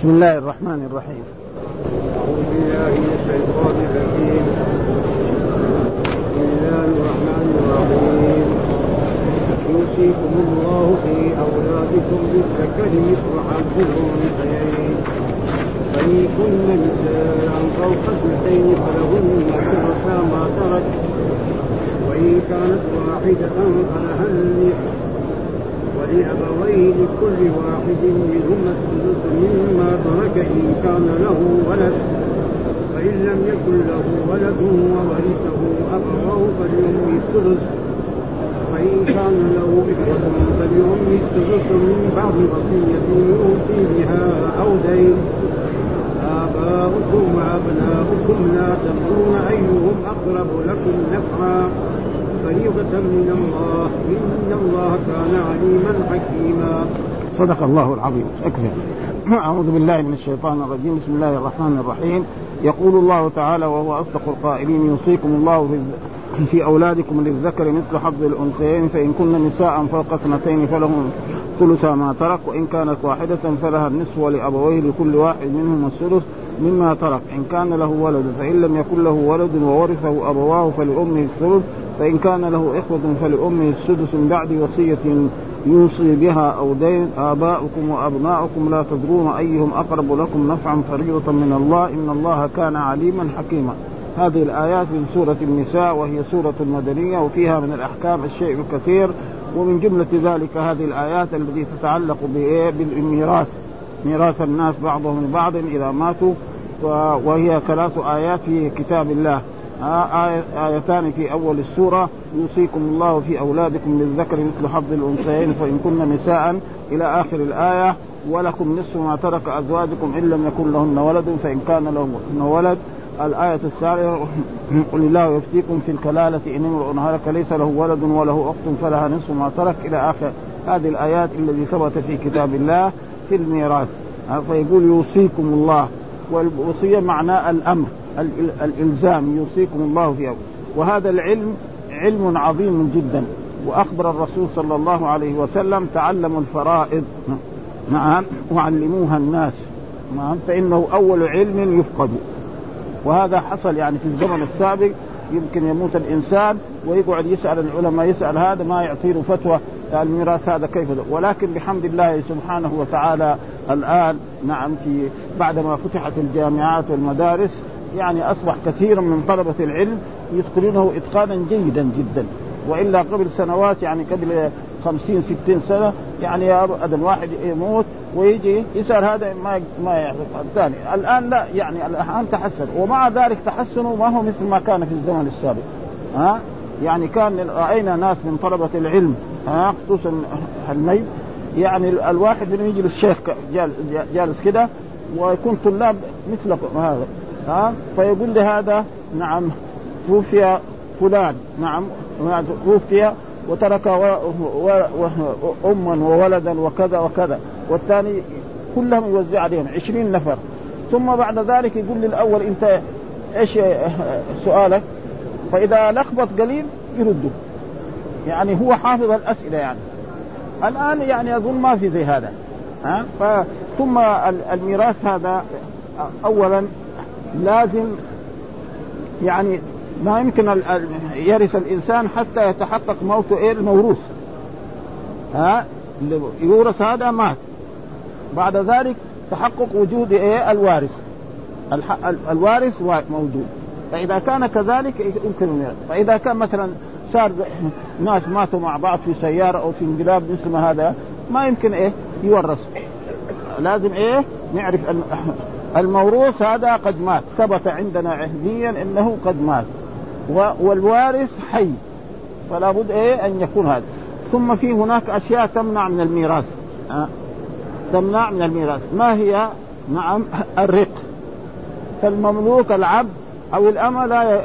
بسم الله الرحمن الرحيم. أعوذ بالله من الشيطان الرجيم بسم الله الرحمن الرحيم يوصيكم الله في أولادكم بالذكر مثل حظ الأنثيين. فإن كن نساء فوق اثنتين فلهن ثلثا ما ترك. وإن كانت واحدة فلها النصف ولأبويه لكل واحد منهما السدس مما ترك إن كان له ولد. فإن لم يكن له ولد وورثه أبواه فليمه الثلث وإن كان له إخوة فليمه الثلث من بعد وصية يوصي بها أو دين. آباؤكم وأبناؤكم لا تدرون أيهم أقرب لكم نفعا. فريضة من الله إن الله كان عليما حكيما. صدق الله العظيم. أكفر. أعوذ بالله من الشيطان الرجيم. بسم الله الرحمن الرحيم. يقول الله تعالى وهو أصدق القائلين يوصيكم الله في أولادكم للذكر مثل حظ الأنثيين فإن كن نساء فوق اثنتين فلهم ثلث ما ترك وإن كانت واحدة فلها النصف ولأبويه لكل واحد منهم الثلث مما ترك. إن كان له ولد فإن لم يكن له ولد وورثه أبواه فلأمه الثلث فإن كان له إخوة فلأمه السدس من بعد وصية يوصي بها أو دين آباؤكم وأبناؤكم لا تدرون أيهم أقرب لكم نفعا فريضة من الله إن الله كان عليما حكيما. هذه الآيات من سورة النساء وهي سورة مدنية وفيها من الأحكام الشيء الكثير ومن جملة ذلك هذه الآيات التي تتعلق بالميراث. ميراث الناس بعضهم لبعض إذا ماتوا وهي ثلاث آيات في كتاب الله. آيتان في أول السورة. يوصيكم الله في أولادكم للذكر مثل حظ الأنثيين فإن كن نساء إلى آخر الآية. ولكم نصف ما ترك أزواجكم إن لم يكن لهن ولد فإن كان لهن ولد. الآية الثانية قل الله يفتيكم في الكلالة إن امرؤ هلك ليس له ولد وله أخت فلها نصف ما ترك إلى آخر هذه الآيات التي ثبت في كتاب الله في الميراث. فيقول يوصيكم الله والوصية معناه الأمر. الإلزام يوصيكم الله في وهذا العلم علم عظيم جدا. وأخبر الرسول صلى الله عليه وسلم تعلموا الفرائض. نعم. وعلموها الناس. نعم. فإنه أول علم يفقد. وهذا حصل يعني في الزمن السابق. يمكن يموت الإنسان ويقعد يسأل العلماء يسأل هذا ما يعطي له فتوى. الميراث هذا كيف ولكن بحمد الله سبحانه وتعالى الآن نعم في بعدما فتحت الجامعات والمدارس يعني أصبح كثير من طلبة العلم يتقنونه إتقانا جيدا جدا. وإلا قبل سنوات يعني قبل خمسين ستين سنة يعني ابدا واحد يموت ويجي يسأل هذا ما ما يعرف. الثاني الآن لا يعني الآن تحسن. ومع ذلك تحسنه ما هو مثل ما كان في الزمن السابق. ها؟ يعني كان رأينا ناس من طلبة العلم ها؟ خصوصا الميت يعني الواحد يجي للشيخ جالس كده ويكون طلاب مثل هذا. ها؟ فيقول لهذا نعم توفي فلان نعم توفي وترك أما وولدا وكذا وكذا. والثاني كلهم يوزع عليهم عشرين نفر. ثم بعد ذلك يقول للأول أنت إيش سؤالك؟ فإذا لخبط قليل يرده. يعني هو حافظ الأسئلة يعني. الآن يعني أظن ما في زي هذا. ها؟ ثم الميراث هذا أولا لازم يعني ما يمكن يرث الإنسان حتى يتحقق موت إيه؟ الموروث. ها؟ اللي يورث هذا مات. بعد ذلك تحقق وجود إيه؟ الوارث. الوارث موجود. فإذا كان كذلك يمكن فإذا كان مثلا صار ناس ماتوا مع بعض في سيارة أو في انقلاب مثل ما هذا ما يمكن إيه؟ يورث. لازم إيه؟ نعرف الموروث هذا قد مات. ثبت عندنا عهديا إنه قد مات. والوارث حي. فلا بد إيه أن يكون هذا. ثم في هناك أشياء تمنع من الميراث. أه؟ تمنع من الميراث. ما هي؟ نعم الرق. فالمملوك العبد أو الأمة لا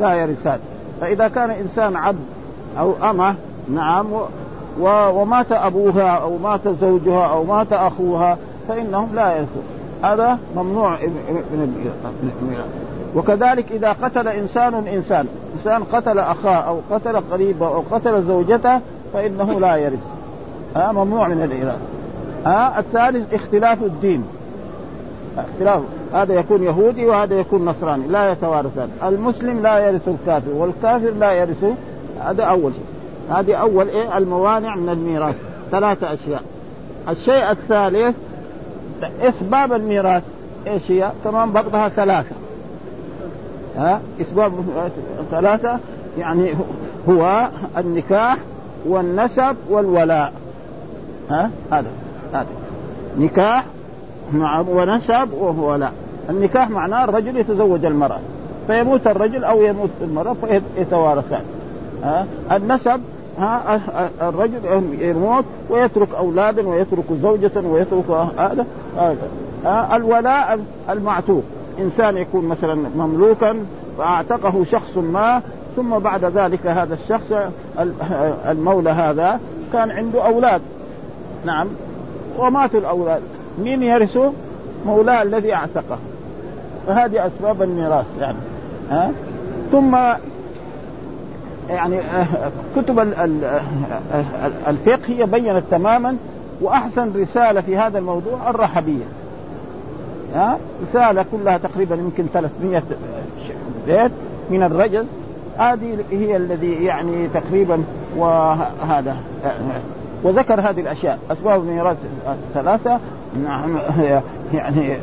لا يرثان. فإذا كان إنسان عبد أو أمة نعم ومات أبوها أو مات زوجها أو مات أخوها فإنهم لا يرثون. هذا ممنوع من وكذلك إذا قتل إنسان إنسان إنسان قتل أخاه أو قتل قريبه أو قتل زوجته فإنه لا يرث. ها ممنوع من الإيراث ها الثالث اختلاف الدين. اختلاف. هذا يكون يهودي وهذا يكون نصراني لا يتوارثان. المسلم لا يرث الكافر والكافر لا يرث هذا أول شيء. هذه أول إيه؟ الموانع من الميراث. ثلاثة أشياء. الشيء الثالث إسباب الميراث. إيش هي؟ كمان برضها ثلاثة. ها؟ إسباب ثلاثة يعني هو النكاح والنسب والولاء. ها؟ هذا هذا. نكاح مع ونسب وولاء. النكاح معناه الرجل يتزوج المرأة. فيموت الرجل أو يموت المرأة فيتوارثان. ها؟ النسب ها الرجل يموت ويترك أولادا ويترك زوجة ويترك هذا هذا. الولاء المعتوق. إنسان يكون مثلا مملوكا فأعتقه شخص ما ثم بعد ذلك هذا الشخص المولى هذا كان عنده أولاد. نعم. وماتوا الأولاد. مين يرثه؟ مولاة الذي أعتقه. فهذه أسباب الميراث يعني. ها؟ ثم يعني كتب الفقه هي بينت تماما وأحسن رسالة في هذا الموضوع الرحبية. ها؟ رسالة كلها تقريبا يمكن 300 بيت من الرجل. هذه هي الذي يعني تقريبا وهذا وذكر هذه الأشياء. أسباب الميراث ثلاثة. نعم يعني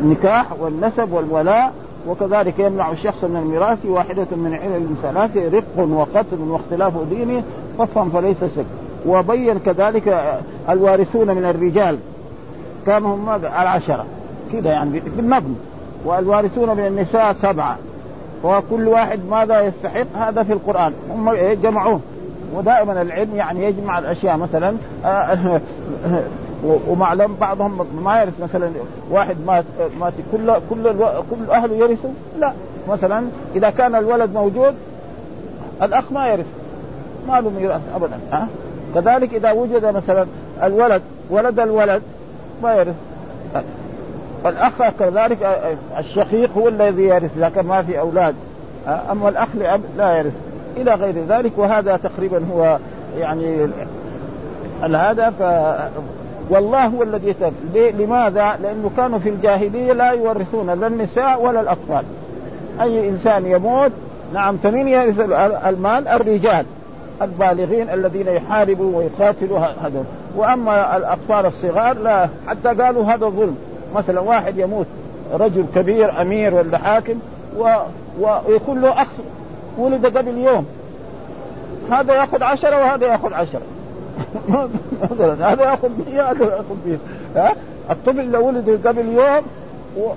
النكاح والنسب والولاء. وكذلك يمنع الشخص من الميراث واحدة من علل ثلاث رق وقتل واختلاف دينه فافهم فليس شك. وبين كذلك الوارثون من الرجال. كانوا هم العشرة. كذا يعني بالنظم والوارثون من النساء سبعة. وكل واحد ماذا يستحق؟ هذا في القرآن. هم؟ جمعوه ودائما العلم يعني يجمع الأشياء. مثلا آه، ومعلم بعضهم ما يرث مثلا واحد مات مات كل كل كل أهله يرثوا؟ لا. مثلا إذا كان الولد موجود الأخ ما يرث. ما له ميراث ابدا ها؟ كذلك إذا وجد مثلا الولد ولد الولد ما يرث. الاخ كذلك الشقيق هو الذي يرث كان ما في أولاد أما الأخ لأب لا يرث. إلى غير ذلك وهذا تقريبا هو يعني هذا ف والله هو الذي يتم. لماذا؟ لأنه كانوا في الجاهلية لا يورثون لا النساء ولا الأطفال. أي إنسان يموت نعم فمن يرث المال؟ الرجال البالغين الذين يحاربوا ويقاتلوا هذول. وأما الأطفال الصغار لا حتى قالوا هذا ظلم. مثلا واحد يموت رجل كبير أمير ولا حاكم و... ويكون له أخ ولد قبل يوم. هذا يأخذ عشرة وهذا يأخذ عشرة. هذا ياخذ 100 هذا ياخذ 100 ها؟ الطفل لو ولد قبل يوم و...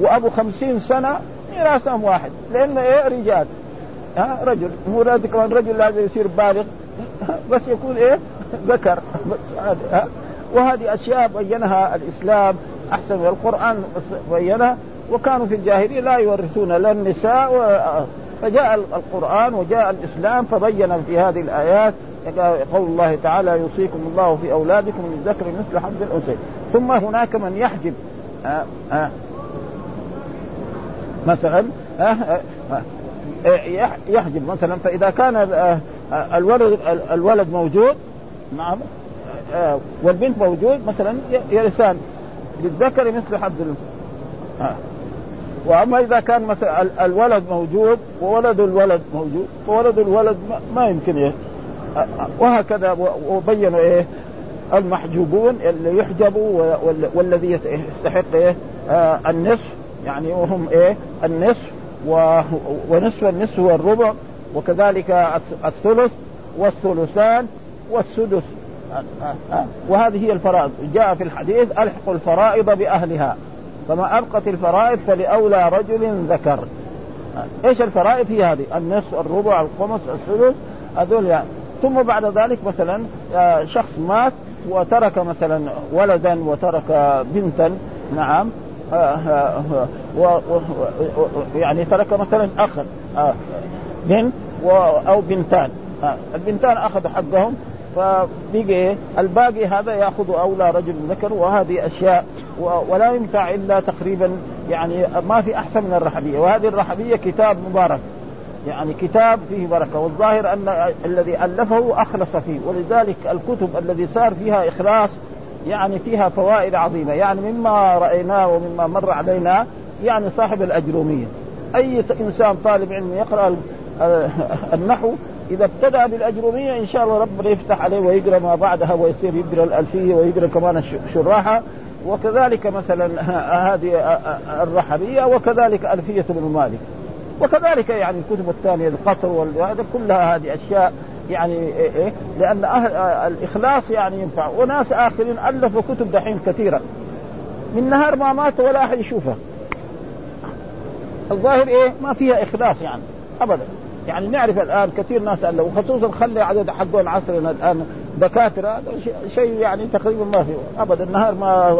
وأبو خمسين سنة ميراثهم واحد لأنه إيه؟ رجال. ها؟ رجل. مو كمان رجل لازم يصير بالغ. بس يكون إيه؟ ذكر. بس ها؟ وهذه أشياء بينها الإسلام أحسن من القرآن بينها. وكانوا في الجاهلية لا يورثون لا النساء و... فجاء القرآن وجاء الإسلام فبين في هذه الآيات. قول الله تعالى يوصيكم الله في أولادكم للذكر مثل حظ الانثيين ثم هناك من يحجب. آه آه. مثلا آه يحجب. مثلا فإذا كان الولد الولد موجود نعم والبنت موجود مثلا يرثان. للذكر مثل حظ الانثيين وأما إذا كان مثلا الولد موجود وولد الولد موجود فولد الولد ما يمكن وهكذا وبينوا إيه المحجوبون اللي يحجبوا والذي يستحق إيه آه النصف. يعني وهم إيه النصف ونصف النصف هو الربع وكذلك الثلث والثلثان والسدس. وهذه هي الفرائض. جاء في الحديث ألحق الفرائض بأهلها فما أبقت الفرائض فلأولى رجل ذكر. إيش الفرائض هي هذه؟ النصف الربع الخمس الثلث هذول يعني ثم بعد ذلك مثلا آه، شخص مات وترك مثلا ولدا وترك بنتا نعم آه، آه، يعني ترك مثلا اخا بنت أو بنتان البنتان اخذوا حقهم فبقي الباقي هذا يأخذ أولى رجل ذكر وهذه أشياء ولا ينفع إلا تقريبا يعني ما في أحسن من الرحبية وهذه الرحبية كتاب مبارك. يعني كتاب فيه بركة والظاهر أن الذي ألفه أخلص فيه ولذلك الكتب الذي صار فيها إخلاص يعني فيها فوائد عظيمة. يعني مما رأيناه ومما مر علينا يعني صاحب الأجرومية. أي إنسان طالب علم يقرأ النحو إذا ابتدأ بالأجرومية إن شاء الله ربنا يفتح عليه ويقرأ ما بعدها ويصير يقرأ الألفية ويقرأ كمان شراحة. وكذلك مثلا هذه الرحبية وكذلك ألفية بن مالك. وكذلك يعني الكتب الثانية القطر وهذا كلها هذه أشياء يعني إيه إيه لأن أهل الإخلاص يعني ينفع. وناس آخرين ألفوا كتب دحين كثيرة. من نهار ما مات ولا أحد يشوفها. الظاهر إيه؟ ما فيها إخلاص يعني ابدا. يعني نعرف الآن كثير ناس ألفوا وخصوصا خلي عدد حقون عصرنا الآن دكاترة شيء يعني تقريبا ما في. ابدا النهار ما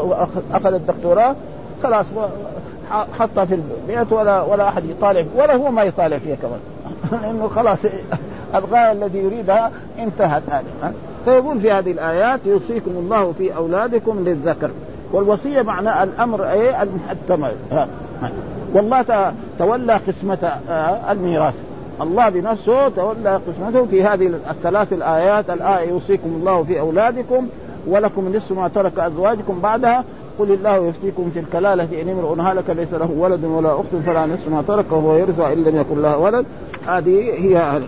اخذ الدكتوراه خلاص حطها في البيت ولا ولا أحد يطالع ولا هو ما يطالع فيها كمان. لأنه خلاص الغايه الذي يريدها انتهت هذه فيقول في هذه الآيات يوصيكم الله في أولادكم للذكر والوصية معناه الأمر إيه؟ المحتمل والله تولى قسمة آه، الميراث. الله بنفسه تولى قسمته في هذه الثلاث الآيات الآية يوصيكم الله في أولادكم ولكم نصف ما ترك أزواجكم بعدها. قل الله يفتيكم في الكلالة إن امرؤ هلك ليس له ولد ولا أخت فلا نصف ما ترك وهو يرث إن لم يكن له ولد هذه هي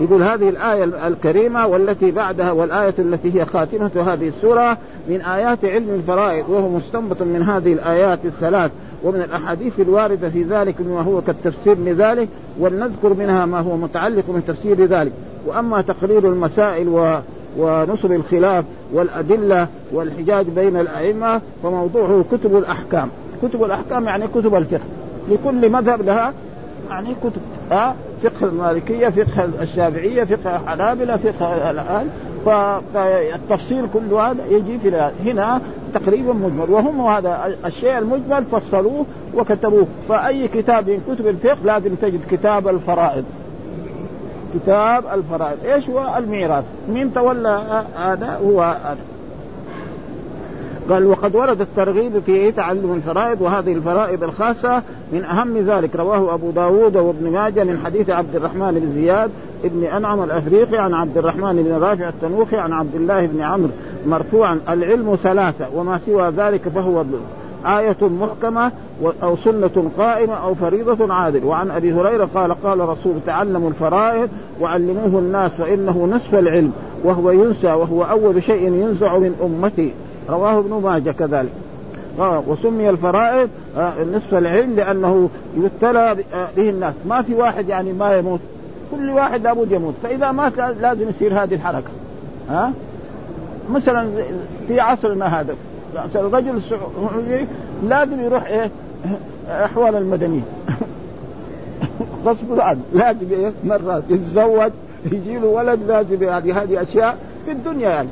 يقول هذه الآية الكريمة والتي بعدها والآية التي هي خاتمة هذه السورة من آيات علم الفرائض وهو مستنبط من هذه الآيات الثلاث ومن الأحاديث الواردة في ذلك ما هو كالتفسير لذلك ولنذكر منها ما هو متعلق من تفسير ذلك. وأما تقرير المسائل و ونصر الخلاف والأدلة والحجاج بين الأئمة فموضوعه كتب الأحكام. كتب الأحكام يعني كتب الفقه. لكل مذهب لها يعني كتب. ها فقه المالكية فقه الشافعية فقه الحنابلة فقه الان فالتفصيل كل هذا يجي في هنا تقريبا مجمل. وهم هذا الشيء المجمل فصلوه وكتبوه. فأي كتاب من كتب الفقه لازم تجد كتاب الفرائض. كتاب الفرائض. إيش هو الميراث؟ مين تولى هذا؟ هو هذا. قال وقد ورد الترغيب في تعلم الفرائض وهذه الفرائض الخاصة من أهم ذلك. رواه أبو داود وابن ماجه من حديث عبد الرحمن بن زياد ابن أنعم الأفريقي عن عبد الرحمن بن رافع التنوخي عن عبد الله بن عمرو مرفوعا العلم ثلاثة وما سوى ذلك فهو آية محكمة أو سنة قائمة أو فريضة عادل. وعن أبي هريرة قال قال رسول تعلموا الفرائض وعلموه الناس فإنه نصف العلم. وهو ينسى وهو أول شيء ينزع من أمتي. رواه ابن ماجه كذلك. آه وسمي الفرائض آه نصف العلم لأنه يبتلى آه، به الناس. ما في واحد يعني ما يموت. كل واحد لابد يموت. فإذا مات لازم يصير هذه الحركة. ها؟ مثلا في عصرنا هذا. الرجل السعودي لازم يروح إيه أحوال المدنيه غصب عنه. لازم إيه مرات يتزوج يجي له ولد لازم هذه هذه أشياء في الدنيا يعني.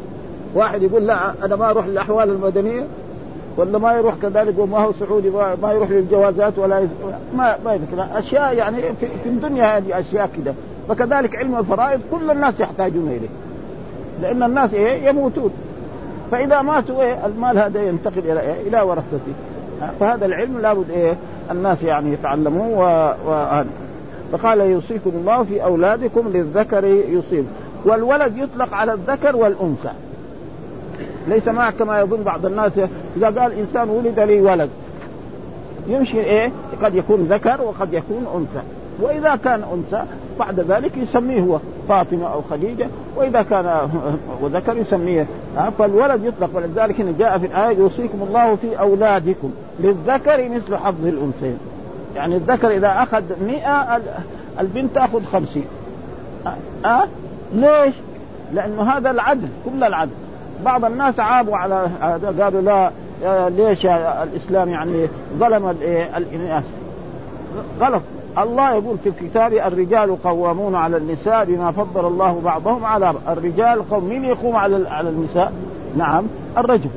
واحد يقول لا أنا ما أروح للاحوال المدنية ولا ما يروح كذلك وما هو سعودي ما يروح للجوازات ولا ما ما يذكر. أشياء يعني في, في الدنيا هذه أشياء كده. فكذلك علم الفرائض كل الناس يحتاجون إليه. لأن الناس إيه يموتون. فإذا ماتوا إيه المال هذا ينتقل إلى إيه؟ إلى ورثته. فهذا العلم لابد إيه الناس يعني يتعلموه و... و... فقال يوصيكم الله في أولادكم للذكر يصيب. والولد يطلق على الذكر والأنثى. ليس معه كما يظن بعض الناس. إذا قال إنسان ولد لي ولد يمشي إيه قد يكون ذكر وقد يكون أنثى. وإذا كان أنثى بعد ذلك يسميه هو فاطمة أو خديجة وإذا كان وذكر يسميه فالولد يطلق ولذلك هنا جاء في الآية يوصيكم الله في أولادكم للذكر مثل حظ الأنثيين يعني الذكر إذا أخذ 100 البنت تأخذ 50 أه؟, أه؟ ليش؟ لأنه هذا العدل كل العدل بعض الناس عابوا على هذا قالوا لا ليش الإسلام يعني ظلم الإناث غلط الله يقول في الكتاب الرجال قوامون على النساء بما فضل الله بعضهم على الرجال قوم مين يقوم على على النساء؟ نعم الرجل.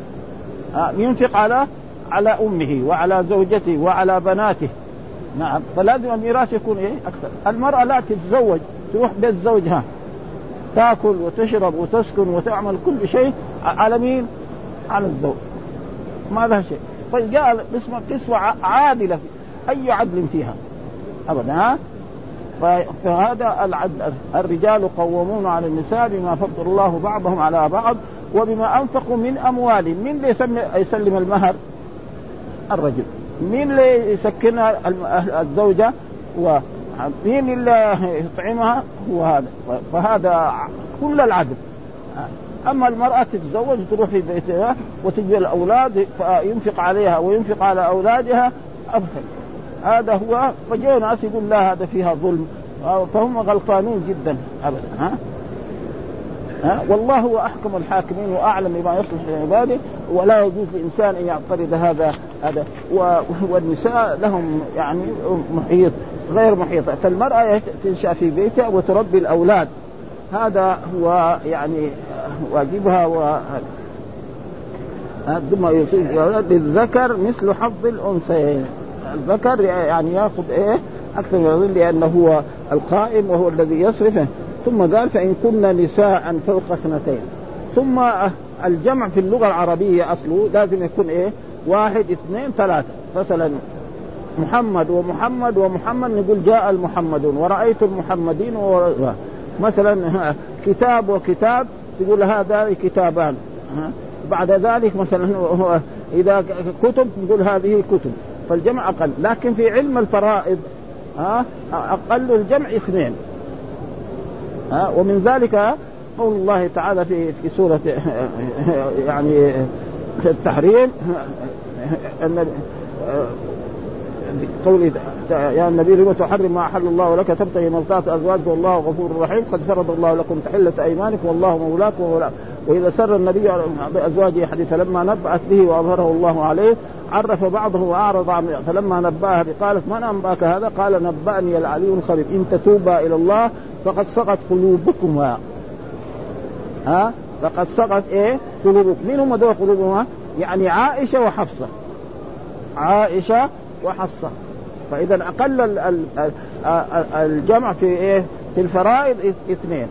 آه، ينفق على على أمه وعلى زوجته وعلى بناته. نعم فلازم الميراث يكون إيه؟ أكثر. المرأة لا تتزوج تروح بيت زوجها. تأكل وتشرب وتسكن وتعمل كل شيء على مين؟ على الزوج. ما لها شيء. فجاء اسمه قسوة عادلة أي عدل فيها. أبدا ها؟ فهذا العدل الرجال قوامون على النساء بما فضل الله بعضهم على بعض وبما أنفقوا من اموالهم من اللي يسلم, المهر؟ الرجل. مين اللي يسكنها الزوجة؟ ومين اللي يطعمها؟ هو هذا. فهذا كل العدل. أما المرأة تتزوج تروح في بيتها وتجي الأولاد فينفق عليها وينفق على أولادها افضل هذا هو فجاء ناس يقول لا هذا فيها ظلم. فهم غلطانون جدا ابدا ها؟ ها؟ والله هو أحكم الحاكمين وأعلم بما يصلح لعباده ولا يجوز لإنسان أن يعترض هذا هذا. والنساء لهم يعني محيط غير محيط. فالمرأة تنشأ في بيتها وتربي الأولاد. هذا هو يعني واجبها و ثم يصيب للذكر مثل حظ الأنثيين. الذكر يعني ياخذ إيه؟ أكثر من الظل لأنه هو القائم وهو الذي يصرفه. ثم قال فإن كن نساء فوق اثنتين. ثم الجمع في اللغة العربية أصله لازم يكون إيه؟ واحد اثنين ثلاثة. مثلا محمد ومحمد ومحمد نقول جاء المحمدون. ورأيت المحمدين و... مثلا كتاب وكتاب تقول هذا كتابان. بعد ذلك مثلا إذا كتب نقول هذه كتب. فالجمع أقل لكن في علم الفرائض أقل الجمع اثنين. ومن ذلك قول الله تعالى في في سورة يعني التحريم أن قوله يا النبي لم تحرم ما أحل الله لك؟ تبتغي مرضات أزواجك والله غفور رحيم. قد فرض الله لكم تحلة أيمانكم والله مولاكم ومولاكم وإذا سر النبي بأزواجه حديثا لما نبأت به وأظهره الله عليه عرف بعضه وأعرض عن فلما نبأها قالت من أنباك هذا؟ قال نبأني العلي الخبير. إن تتوبا إلى الله فقد صغت قلوبكما. ها؟ فقد صغت إيه؟ قلوبكم من هم دول قلوبهما؟ يعني عائشة وحفصة. عائشة وحفصه فإذا أقل الجمع في إيه؟ في الفرائض اثنين.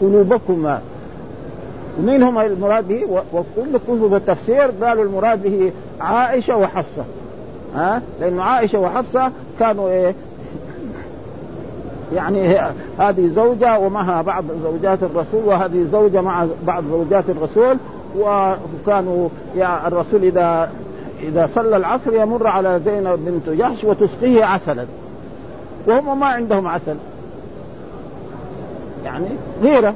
قلوبكما. ومين هم المراد به؟ وكل كتب التفسير قالوا المراد به عائشة وحفصه ها؟ لأنه عائشة وحفصه كانوا إيه؟ يعني هذه زوجة ومعها بعض زوجات الرسول وهذه زوجة مع بعض زوجات الرسول وكانوا يا الرسول إذا إذا صلى العصر يمر على زينب بنت جحش وتسقيه عسلا. وهم ما عندهم عسل. يعني غيرة.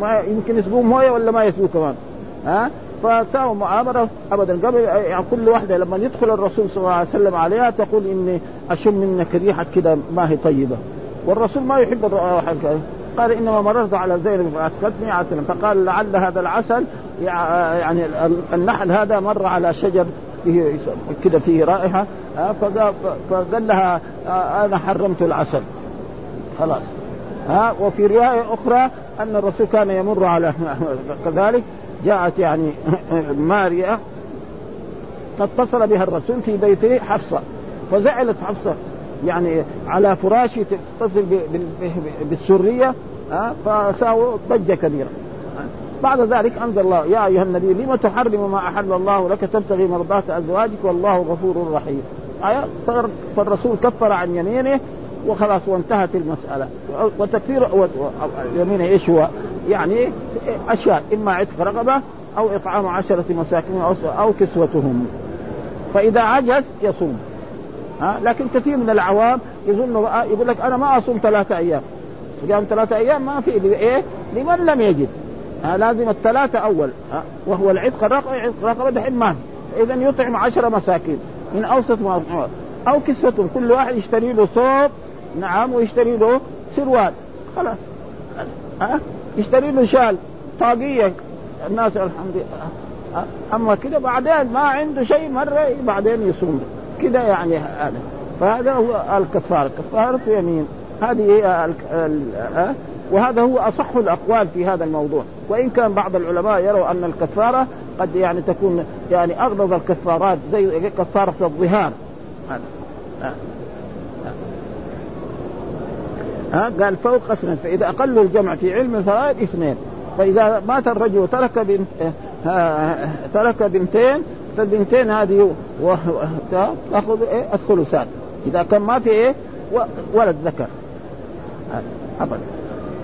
ما يمكن يسقوه مويه ولا ما يسقوه كمان. ها؟ فساووا مؤامره ابدا. قبل يعني كل واحدة لما يدخل الرسول صلى الله عليه وسلم عليها تقول إني أشم منك ريحه كذا ما هي طيبة. والرسول ما يحب الرائحة. قال إنما مررت على زينب فأسقتني عسلا. فقال لعل هذا العسل يعني النحل هذا مر على شجر فيه كده فيه رائحة فقال لها أنا حرمت العسل. خلاص. ها وفي رواية أخرى أن الرسول كان يمر على كذلك جاءت يعني ماريا قد اتصل بها الرسول في بيته حفصة فزعلت حفصة يعني على فراشي تتصل بالسرية ها فساووا ضجة كبيرة. بعد ذلك أنزل الله يا أيها النبي لم تحرم ما أحل الله لك تبتغي مرضات أزواجك؟ والله غفور رحيم. آية فالرسول كفر عن يمينه وخلاص وانتهت المسألة. وتكفير يمين إيش هو؟ يعني أشياء إما عتق رقبة أو إطعام عشرة مساكين أو كسوتهم. فإذا عجز يصوم. ها؟ لكن كثير من العوام يظن يقول لك أنا ما أصوم ثلاثة أيام. قام ثلاثة أيام ما في إيه؟ لمن لم يجد. ها لازم الثلاثة أول ها وهو العتق الرقبة عتق رقبة دحين ما إذا يطعم عشرة مساكين من أوسط ما أو كسوتهم كل واحد يشتري له صوب نعم ويشتري له سروال خلاص. ها يشتري له شال طاقية. الناس الحمد لله أما كده بعدين ما عنده شيء مرة بعدين يصوم. كده يعني هذا. فهذا هو الكفارة. كفارة يمين. هذه وهذا هو أصح الأقوال في هذا الموضوع. وإن كان بعض العلماء يروا أن الكفارة قد يعني تكون يعني أغلظ الكفارات زي كفارة الظهار. ها قال فوق اثنين فإذا أقل الجمع في علم الفرائض اثنين. فإذا مات الرجل وترك بنت ترك بنتين فالبنتين هذه تاخذ إيه؟ الثلثان. إذا كان ما في إيه؟ ولد ذكر. أبدا.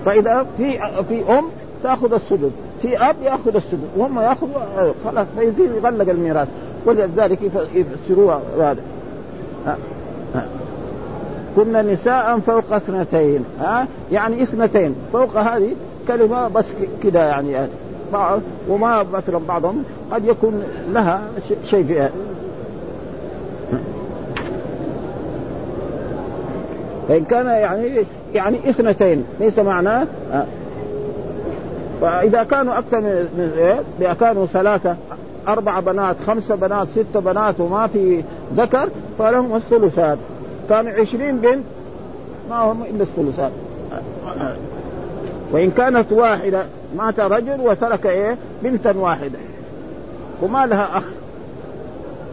فإذا في في أم تأخذ السدس في أب يأخذ السدس وهم يأخذوا خلاص فيزيد يغلق الميراث. ولذلك يفسروها هذا. كنا نساء فوق اثنتين ها يعني اثنتين. فوق هذه كلمة بس كده يعني, يعني وما مثلا بعضهم قد يكون لها شيء فيها فإن كان يعني يعني اثنتين ليس معناه فإذا كانوا أكثر من إذا كانوا ثلاثة أربع بنات خمسة بنات ستة بنات وما في ذكر فلهم الثلثات كانوا عشرين بنت ما هم إلا الثلثات وإن كانت واحدة مات رجل وترك إيه؟ بنتا واحدة. وما لها أخ؟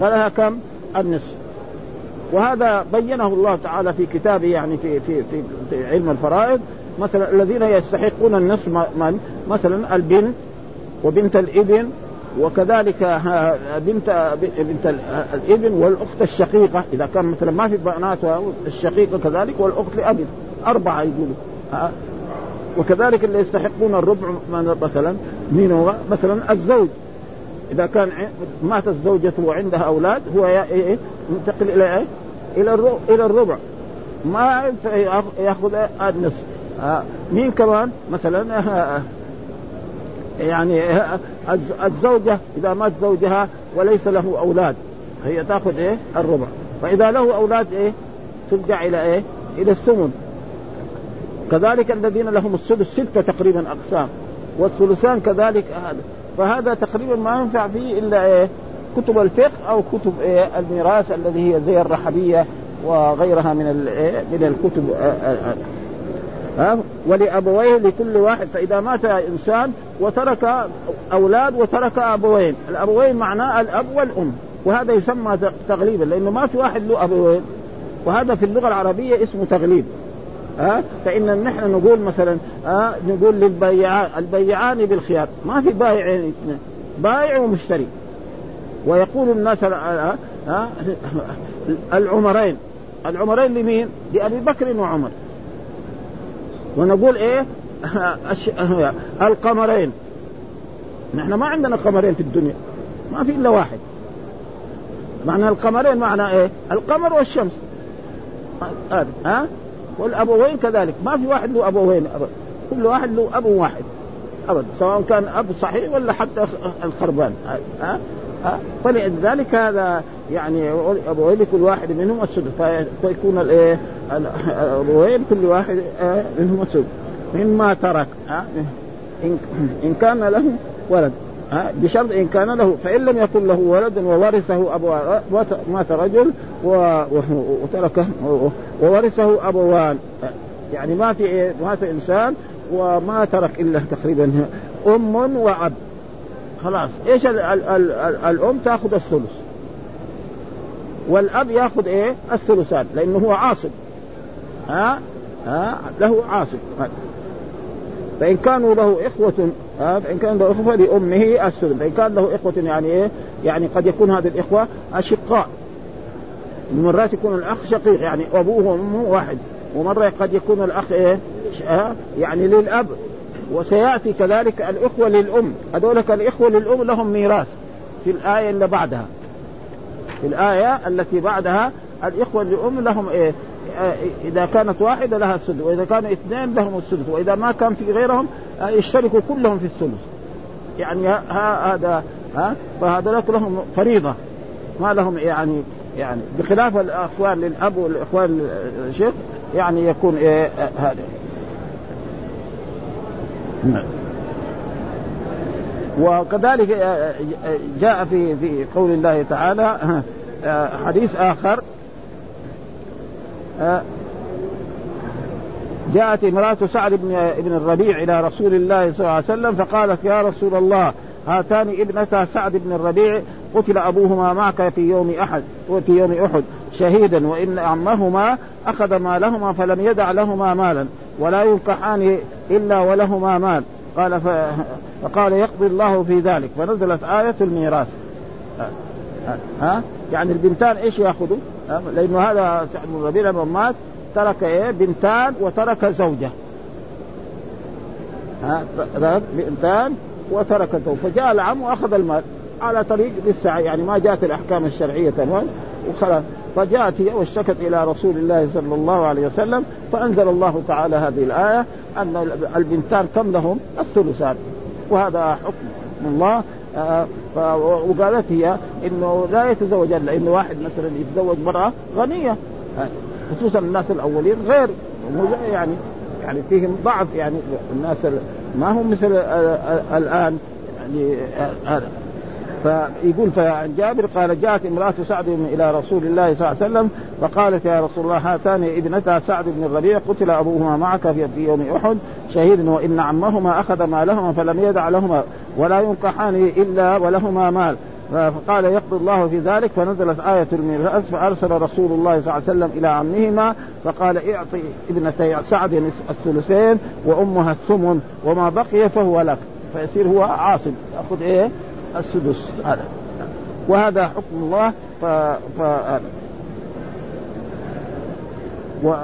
فلها كم؟ النصف. وهذا بينه الله تعالى في كتابه يعني في في في, في علم الفرائض مثلا الذين يستحقون النصف من مثلا البنت وبنت الإبن وكذلك بنت بنت الإبن والأخت الشقيقة إذا كان مثلا ما في بنات الشقيقة كذلك والأخت لأب أربعة يقولوا وكذلك اللي يستحقون الربع مثلا مين هو؟ مثلا الزوج إذا كان ماتت زوجته وعندها أولاد هو إيه؟ ينتقل إلى إيه؟ إلى إلى الربع. ما يأخذ النصف مين كمان؟ مثلا يعني الزوجة إذا مات زوجها وليس له أولاد هي تأخذ إيه؟ الربع. فإذا له أولاد إيه؟ ترجع إلى إيه؟ إلى الثمن. كذلك الذين لهم السدس ستة تقريبا أقسام. والثلثان كذلك هذا فهذا تقريبا ما ينفع فيه إلا إيه؟ كتب الفقه أو كتب إيه الميراث الذي هي زي الرحبية وغيرها من إيه من الكتب ها ولأبويه لكل واحد فإذا مات إنسان وترك أولاد وترك أبوين. الأبوين معناه الأب والأم. وهذا يسمى تغليبا لأنه ما في واحد له أبوين. وهذا في اللغة العربية اسمه تغليب. ها فإن نحن نقول مثلا ها نقول للبيعان البيعان بالخيار. ما في اثنين بائع ومشتري. ويقول الناس العمرين. العمرين لمين؟ لأبي بكر وعمر. ونقول إيه؟ القمرين. نحن ما عندنا قمرين في الدنيا. ما في إلا واحد. معنى القمرين معنى إيه؟ القمر والشمس. هذا ها والابوين كذلك؟ ما في واحد له ابوين ابدا كل واحد له أب واحد. ابدا سواء كان أب صحيح ولا حتى الخربان. ها؟ فلذلك هذا يعني ابوين لكل واحد منهم السدس. فيكون الايه كل واحد منهم السدس. مما ترك ان كان له ولد بشرط إن كان له. فإن لم يكن له ولد وورثه أبو مات رجل وتركه وورثه أبوان. يعني ما في مات إنسان وما ترك إلا تقريبا أم وأب. خلاص. إيش ال ال ال ال الأم تأخذ الثلث. والأب يأخذ إيه؟ الثلثان لأنه هو عاصب ها؟ ها؟ له عاصب فإن كانوا له إخوة فإن كان له إخوة لأمه السدس فإن كان له إخوة يعني إيه؟ يعني قد يكون هذه الإخوة أشقاء. مرات يكون الأخ شقيق يعني أبوه وأمه واحد. ومرة قد يكون الأخ إيه؟ يعني للأب. وسيأتي كذلك الإخوة للأم. هذولك الإخوة للأم لهم ميراث في الآية اللي بعدها. في الآية التي بعدها الإخوة للأم لهم إيه؟ إذا كانت واحدة لها السدس وإذا كانوا اثنين لهم السدس وإذا ما كان في غيرهم يشتركوا كلهم في الثلث. يعني هذا ها؟ فهذا لهم فريضة. ما لهم يعني يعني بخلاف الأخوان للأب والأخوان للشيخ يعني يكون إيه؟ هذا. وكذلك جاء في في قول الله تعالى حديث آخر جاءت امرأة سعد بن الربيع إلى رسول الله صلى الله عليه وسلم فقالت يا رسول الله هاتان ابنتا سعد بن الربيع قتل أبوهما معك في يوم أحد وفي يوم أحد شهيدا وإن عمهما أخذ مالهما فلم يدع لهما مالا. ولا ينكحان إلا ولهما مال. قال فقال يقضي الله في ذلك. فنزلت آية الميراث. ها؟ يعني البنتان إيش يأخذوا؟ لأنه هذا سعد بن ربيع لما مات ترك إيه؟ بنتان وترك زوجة. ها؟ بنتان وتركته فجاء العم وأخذ المال على طريق للسعي يعني ما جاءت الأحكام الشرعية تمام وخلاص. فجاءت هي واشتكت إلى رسول الله صلى الله عليه وسلم فأنزل الله تعالى هذه الآية أن البنتان كم لهم؟ الثلثان. وهذا حكم الله. آه وقالت هي إنه لا يتزوج إلا إنه واحد مثلا يتزوج امراه غنية. خصوصا الناس الأولين غير. يعني يعني فيهم ضعف يعني. الناس ما هم مثل الآن. يعني هذا فيقول فعن جابر قال جاءت امرأة سعد إلى رسول الله صلى الله عليه وسلم فقالت يا رسول الله هاتان ابنتا سعد بن الربيع قتل أبوهما معك في يوم أحد شهيد وإن عمهما أخذ مالهما فلم يدع لهما ولا ينكحان إلا ولهما مال. فقال يقضي الله في ذلك فنزلت آية الميراث فأرسل رسول الله صلى الله عليه وسلم إلى عمهما فقال اعطي ابنتي سعد الثلثين وأمها الثمن وما بقي فهو لك. فيصير هو عاصم يأخذ إيه؟ السدس هذا. وهذا حكم الله ف, ف... و...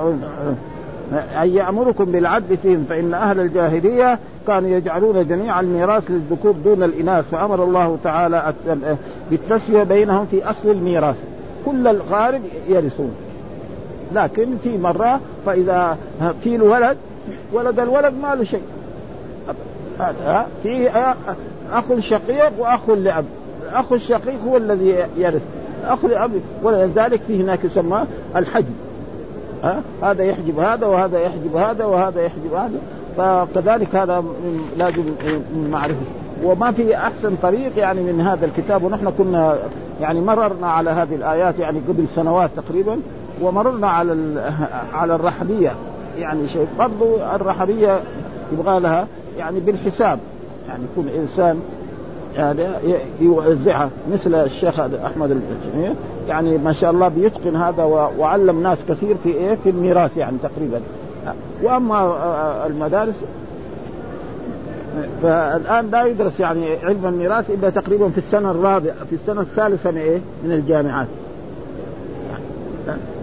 أن يأمركم بالعدل فيهم فإن أهل الجاهلية كانوا يجعلون جميع الميراث للذكور دون الإناث فأمر الله تعالى بالتسوية بينهم في أصل الميراث. كل الغارب يرثون. لكن في مرة فإذا في ولد ولد الولد ما له شيء. في أخ شقيق وأخ لأب. الأخ الشقيق هو الذي يرث. الأخ لأب ولذلك في هناك يسمى الحجب ها؟ هذا يحجب هذا وهذا يحجب هذا وهذا يحجب هذا. فكذلك هذا لازم من معرفة. وما في أحسن طريق يعني من هذا الكتاب. ونحن كنا يعني مررنا على هذه الآيات يعني قبل سنوات تقريبا. ومررنا على على الرحبية. يعني شيء برضو الرحبية يبغى لها يعني بالحساب. يعني يكون إنسان يعني يوزعها مثل الشيخ أحمد الجميل يعني ما شاء الله بيتقن هذا وعلم ناس كثير في إيه في الميراث يعني تقريبا وأما المدارس فالآن لا يدرس يعني علم الميراث إلا تقريبا في السنة الرابعة في السنة الثالثة من إيه؟ من الجامعات.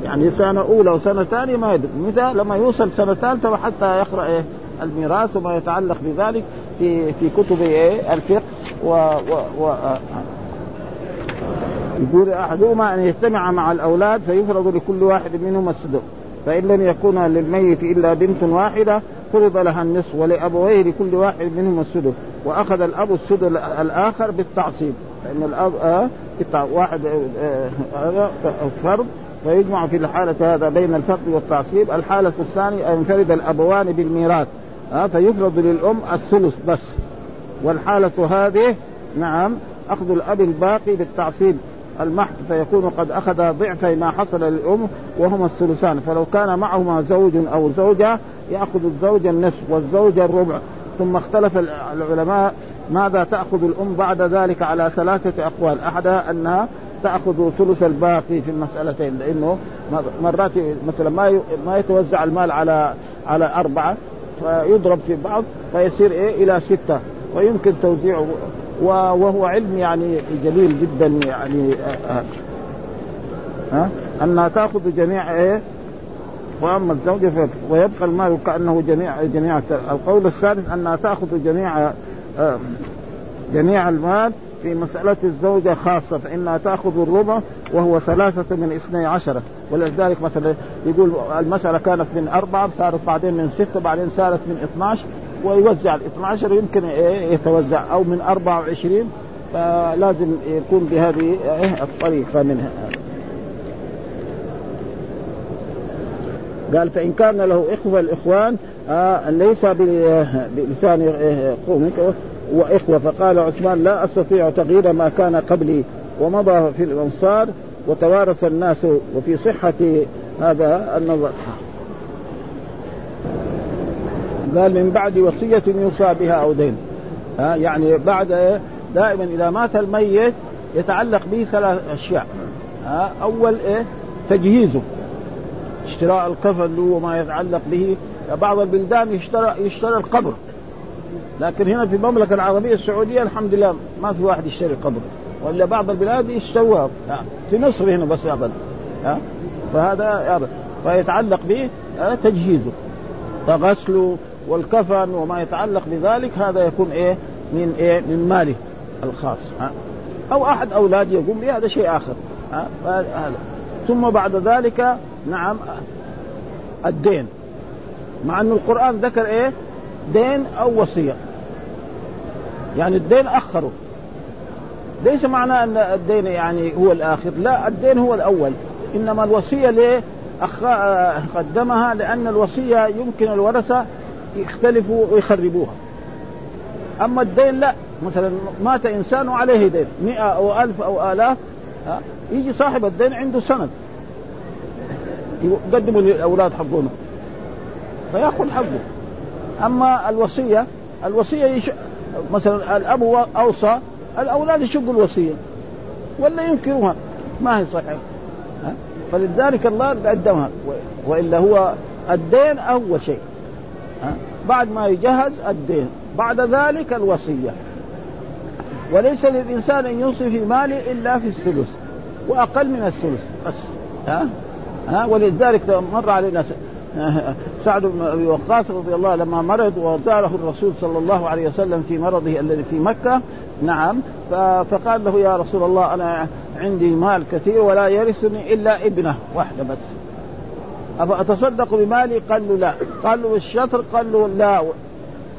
يعني سنة أولى وسنة ثانية ما يدرس، متى؟ لما يوصل سنة ثالثة وحتى يقرأ إيه؟ الميراث وما يتعلق بذلك في في كتب إيه؟ الفقه و, و, و يقول أحدهما أن يجتمع مع الأولاد فيفرض لكل واحد منهم السدس فإن لم يكن للميت إلا بنت واحدة فرض لها النصف ولأبويه لكل واحد منهم السدس وأخذ الأب السدس الآخر بالتعصيب. فإن الأب آه واحد هذا آه فرض. فيجمع في الحالة هذا بين الفرض والتعصيب. الحالة الثانية أن ينفرد الأبوان بالميراث. آه فيفرض للأم الثلث بس. والحالة هذه نعم أخذ الأب الباقي بالتعصيب المحض فيكون قد أخذ ضعفي ما حصل للأم وهما الثلثان. فلو كان معهما زوج أو زوجة يأخذ الزوج النصف والزوجة الربع. ثم اختلف العلماء ماذا تأخذ الأم بعد ذلك على ثلاثة أقوال. أحدها أنها تأخذ ثلث الباقي في المسألتين لأنه مرات مثلا ما ما يتوزع المال على على أربعة فيضرب في بعض فيصير إيه؟ إلى ستة. ويمكن توزيعه. وهو علم يعني جليل جدا يعني ها أه. أه أنها تأخذ جميع إيه؟ واما الزوجة ويبقى المال كأنه جميع جميع القول الثالث انها تأخذ جميع جميع المال في مسألة الزوجة خاصة فإنها تأخذ الربع وهو ثلاثة من اثني عشرة ولذلك مثلا يقول المسألة كانت من أربعة صارت بعدين من ستة بعدين صارت من 12 ويوزع ال 12 يمكن يتوزع أو من 24 فلازم يكون بهذه الطريقة منها. قال فإن كان له إخوة الإخوان آه ليس بلسان قومك وإخوة فقال عثمان لا أستطيع تغيير ما كان قبلي ومضى في الأنصار وتوارث الناس وفي صحة هذا النظر. قال من بعد وصية يوصى بها أو دين. ها يعني بعد دائما إذا مات الميت يتعلق به ثلاث أشياء. ها أول إيه؟ تجهيزه. اشتراء الكفن وما يتعلق به. بعض البلدان يشترى يشترى القبر. لكن هنا في المملكة العربية السعودية الحمد لله ما في واحد يشتري قبر. ولا بعض البلاد يشتروها في مصر هنا بس ابدا. ها فهذا. فيتعلق به تجهيزه. فغسله والكفن وما يتعلق بذلك هذا يكون إيه؟ من إيه؟ من ماله الخاص. ها أو أحد اولاده يقوم به هذا شيء آخر. ها هذا ثم بعد ذلك نعم الدين. مع أن القرآن ذكر إيه؟ دين أو وصية. يعني الدين أخره. ليس معنى أن الدين يعني هو الآخر. لا الدين هو الأول. إنما الوصية ليه أخ... قدمها لأن الوصية يمكن الورثة يختلفوا ويخربوها. أما الدين لا. مثلا مات إنسان وعليه دين. مئة أو ألف أو آلاف يجي صاحب الدين عنده سند. يقدموا للأولاد حقونه. فيأخذ حقه. أما الوصية الوصية يش... مثلا الأب أوصى الأولاد يشقوا الوصية ولا ينكروها؟ ما هي صحيحه فلذلك الله قدمها. وإلا هو الدين اول شيء. بعد ما يجهز الدين. بعد ذلك الوصية. وليس للإنسان أن يوصي في ماله إلا في الثلث وأقل من الثلث بس. ها؟ ها؟ ولذلك مر علينا سعد بن أبي وقاص رضي الله لما مرض وزاره الرسول صلى الله عليه وسلم في مرضه الذي في مكة. نعم. فقال له يا رسول الله أنا عندي مال كثير ولا يرثني إلا ابنه. واحدة بس. أفأتصدق بمالي؟ قال له لا. قال له والشطر؟ قال له لا.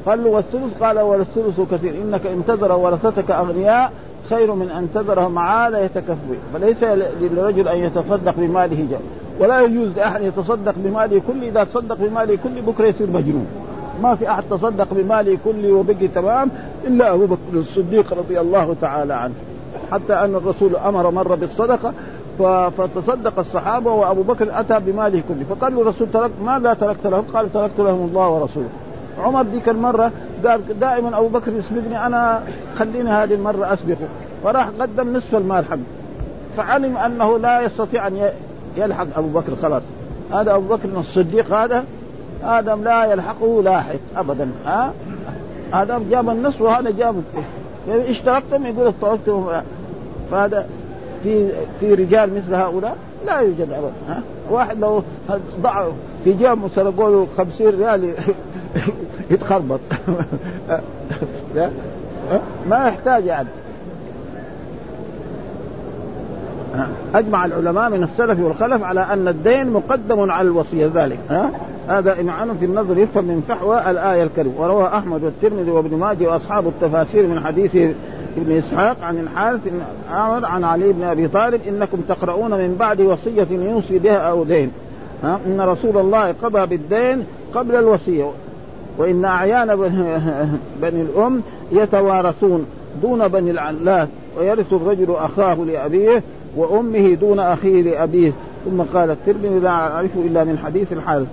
قال له والثلث؟ قال والثلث كثير. إنك إن تذر ورثتك أغنياء خير من أن تذرهم عاله يتكفوا فليس للرجل أن يتصدق بماله جل. ولا يجوز لأحد يتصدق بماله كله إذا تصدق بماله كله بكرة يصير مجنون. ما في أحد تصدق بماله كله وبقي تمام إلا أبو بكر الصديق رضي الله تعالى عنه. حتى أن الرسول أمر مره بالصدقة فتصدق الصحابة وأبو بكر أتى بماله كله. فقال له الرسول ترك ماذا تركت لهم؟ قال تركت لهم الله ورسوله. عمر ذيك المرة قال دائما أبو بكر يسبقني أنا خليني هذه المرة أسبقه. فراح قدم نصف المال حقه. فعلم أنه لا يستطيع أن يلحق أبو بكر خلاص. هذا أبو بكر الصديق هذا هذا لا يلحقه لاحق ابدا. ها؟ هذا جاب النصف وهذا جاب يعني اشتركتم يقول اشتركتم فهذا في في رجال مثل هؤلاء لا يوجد ابدا. ها؟ واحد لو ضع في جاب سرقوا له 50 ريال يتخربط. ما يحتاج يعني أجمع العلماء من السلف والخلف على أن الدين مقدم على الوصية. ذلك ها؟ هذا إمعان في النظر يفهم من فحوى الآية الكريمة. وروى أحمد والترمذي وابن ماجه وأصحاب التفاسير من حديث ابن إسحاق عن الحارث بن عامر عن علي بن أبي طالب إنكم تقرؤون من بعد وصية يوصي بها أو دين ها؟ إن رسول الله قضى بالدين قبل الوصية. وإن أعيان بني الأم يتوارثون دون بني العلات ويرث الرجل أخاه لأبيه وأمه دون أخيه لأبيه ثم قال الترمذي لا اعرفه إلا من حديث الحارث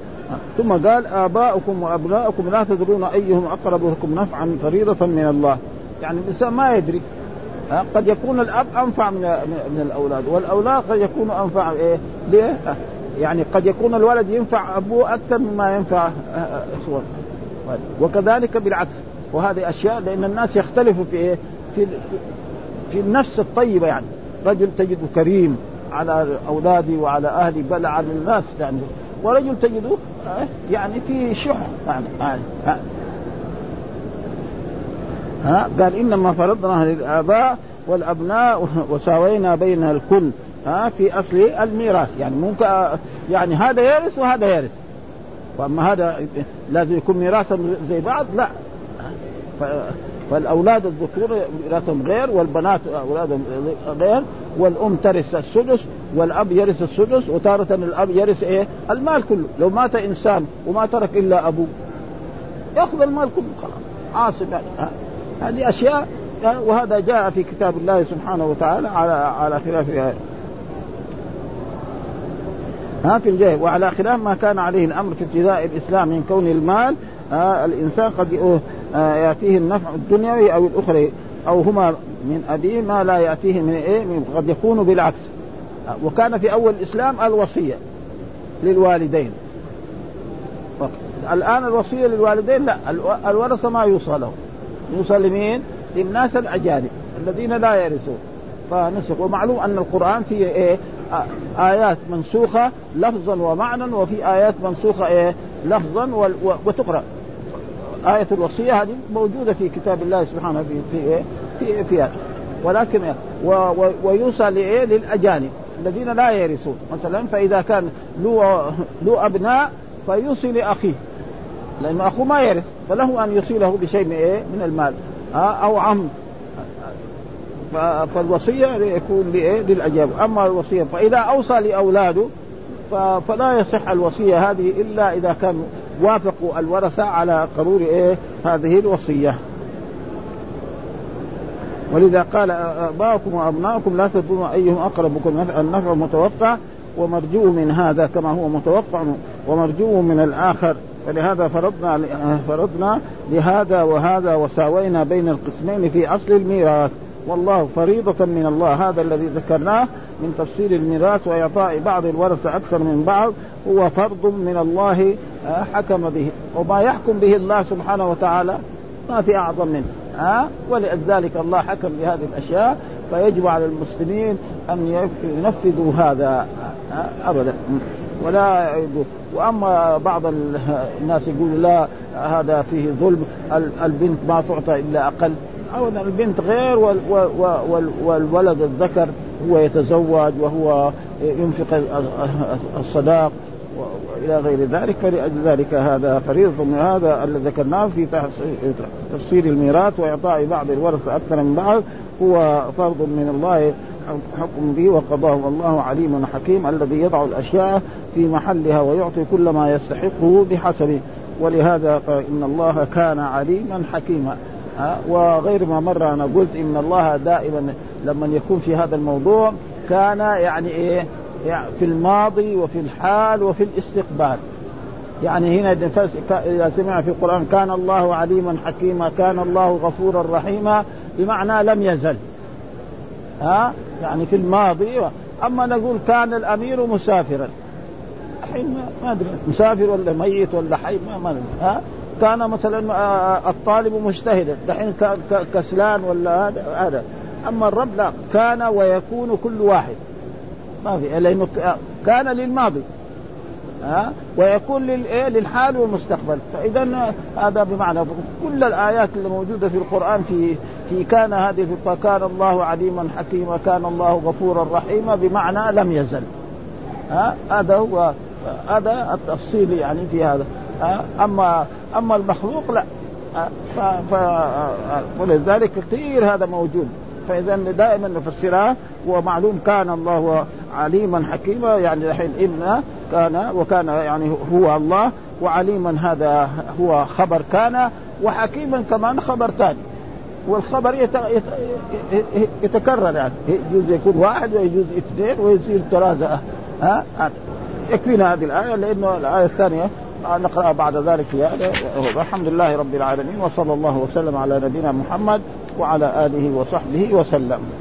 ثم قال آباؤكم وأبناؤكم لا تدرون أيهم أقرب لكم نفعا فريضة من الله يعني الإنسان ما يدري قد يكون الأب أنفع من من الأولاد والأولاد قد يكونوا أنفع إيه؟ ليه؟ يعني قد يكون الولد ينفع أبوه أكثر مما ينفع إخوانه وكذلك بالعكس. وهذه أشياء لأن الناس يختلفوا في إيه؟ في في النفس الطيبة يعني. رجل تجده كريم على أولاده وعلى أهله بل على الناس يعني. ورجل تجده آه، يعني في شح يعني ها, ها؟ قال إنما فرضنا للآباء والأبناء وساوينا بين الكل ها في أصل الميراث. يعني ممكن آه، يعني هذا يرث وهذا يرث. وأما هذا لازم يكون ميراثا زي بعض؟ لا. فالأولاد الذكور ميراثهم غير والبنات اولادهم غير والأم ترث السدس والأب يرث السدس وتارة الأب يرث إيه؟ المال كله، لو مات إنسان وما ترك إلا أبوه يأخذ المال كله خلاص. عاصم يعني هذه أشياء. وهذا جاء في كتاب الله سبحانه وتعالى على على خلاف ها في الجاهل وعلى خلاف ما كان عليه الأمر في ابتداء الإسلام من كون المال الإنسان قد آه يأتيه النفع الدنيوي أو الأخرى أو هما من ابيه ما لا يأتيه من إيه من قد يكون بالعكس وكان في أول الإسلام الوصية للوالدين الآن الوصية للوالدين لا الورثة ما يوصى لهم يوصى لمين؟ للناس الأجانب الذين لا يرثون فنسخ ومعلوم أن القرآن فيه إيه؟ آيات منسوخة لفظا ومعنى وفي آيات منسوخة إيه؟ لفظا وتقرأ. آية الوصية هذه موجودة في كتاب الله سبحانه في في في, في, هذا ولكن و ويوصى لإيه؟ للأجانب الذين لا يرثون. مثلا فإذا كان له له أبناء فيوصي لأخيه لأن أخوه ما يرث فله أن يوصي له بشيء من إيه؟ من المال. أو عم. فالوصية يكون للأجاب. أما الوصية فإذا أوصى لأولاده فلا يصح الوصية هذه إلا إذا كان وافقوا الورثة على قرور إيه؟ هذه الوصية. ولذا قال أباؤكم وأبناؤكم لا تدرون أيهم أقرب بكم النفع المتوقع ومرجو من هذا كما هو متوقع ومرجو من الآخر. فلهذا فرضنا فرضنا لهذا وهذا وساوينا بين القسمين في أصل الميراث. والله فريضة من الله. هذا الذي ذكرناه من تفصيل الميراث وإعطاء بعض الورثة أكثر من بعض هو فرض من الله آه، حكم به. وما يحكم به الله سبحانه وتعالى ما في أعظم منه. ها ولذلك الله حكم بهذه الأشياء فيجب على المسلمين أن ينفذوا هذا أبدا. ولا وأما بعض الناس يقول لا هذا فيه ظلم البنت ما تعطى إلا أقل. أن البنت غير والولد الذكر هو يتزوج وهو ينفق الصداق وإلى غير ذلك فلأجل ذلك هذا فريضة. من هذا الذي ذكرناه في تفسير الميراث وإعطاء بعض الورثه أكثر من بعض هو فرض من الله حكم به وقضاه الله عليم حكيم الذي يضع الأشياء في محلها ويعطي كل ما يستحقه بحسبه. ولهذا قال إن الله كان عليما حكيما. وغير ما مر أنا قلت إن الله دائما لما يكون في هذا الموضوع كان يعني إيه يعني في الماضي وفي الحال وفي الاستقبال. يعني هنا إذا سمع في القرآن كان الله عليما حكيما كان الله غفورا رحيما بمعنى لم يزل. ها يعني في الماضي أما نقول كان الأمير مسافرا. الحين ما أدري مسافر ولا ميت ولا حي ما ما ها؟ كان مثلا آه، الطالب مجتهدا دحين كسلان ولا هذا هذا. أما الرب لا كان ويكون كل واحد. ما في لأنه كان للماضي. ها ويكون للايه للحال والمستقبل. فاذا هذا بمعنى كل الآيات اللي موجودة في القرآن في في كان هذه في كان الله عليما حكيما كان الله غفورا رحيما بمعنى لم يزل. ها هذا هو هذا التفصيل يعني في هذا. اما أما المخلوق لا. ف... ف... ولذلك كثير هذا موجود. فاذا دائما نفسرها ومعلوم كان الله عليما حكيما يعني الحين إن كان وكان يعني هو الله وعليما هذا هو خبر كان وحكيما كمان خبر ثاني. والخبر يت... يت... يتكرر يعني. يجوز يكون واحد ويجوز اثنين ويصير ثلاثة. ها يكفينا هذه الآية لأنه الآية الثانية نقرأ بعد ذلك في هذا الحمد لله رب العالمين وصلى الله وسلم على نبينا محمد وعلى آله وصحبه وسلم.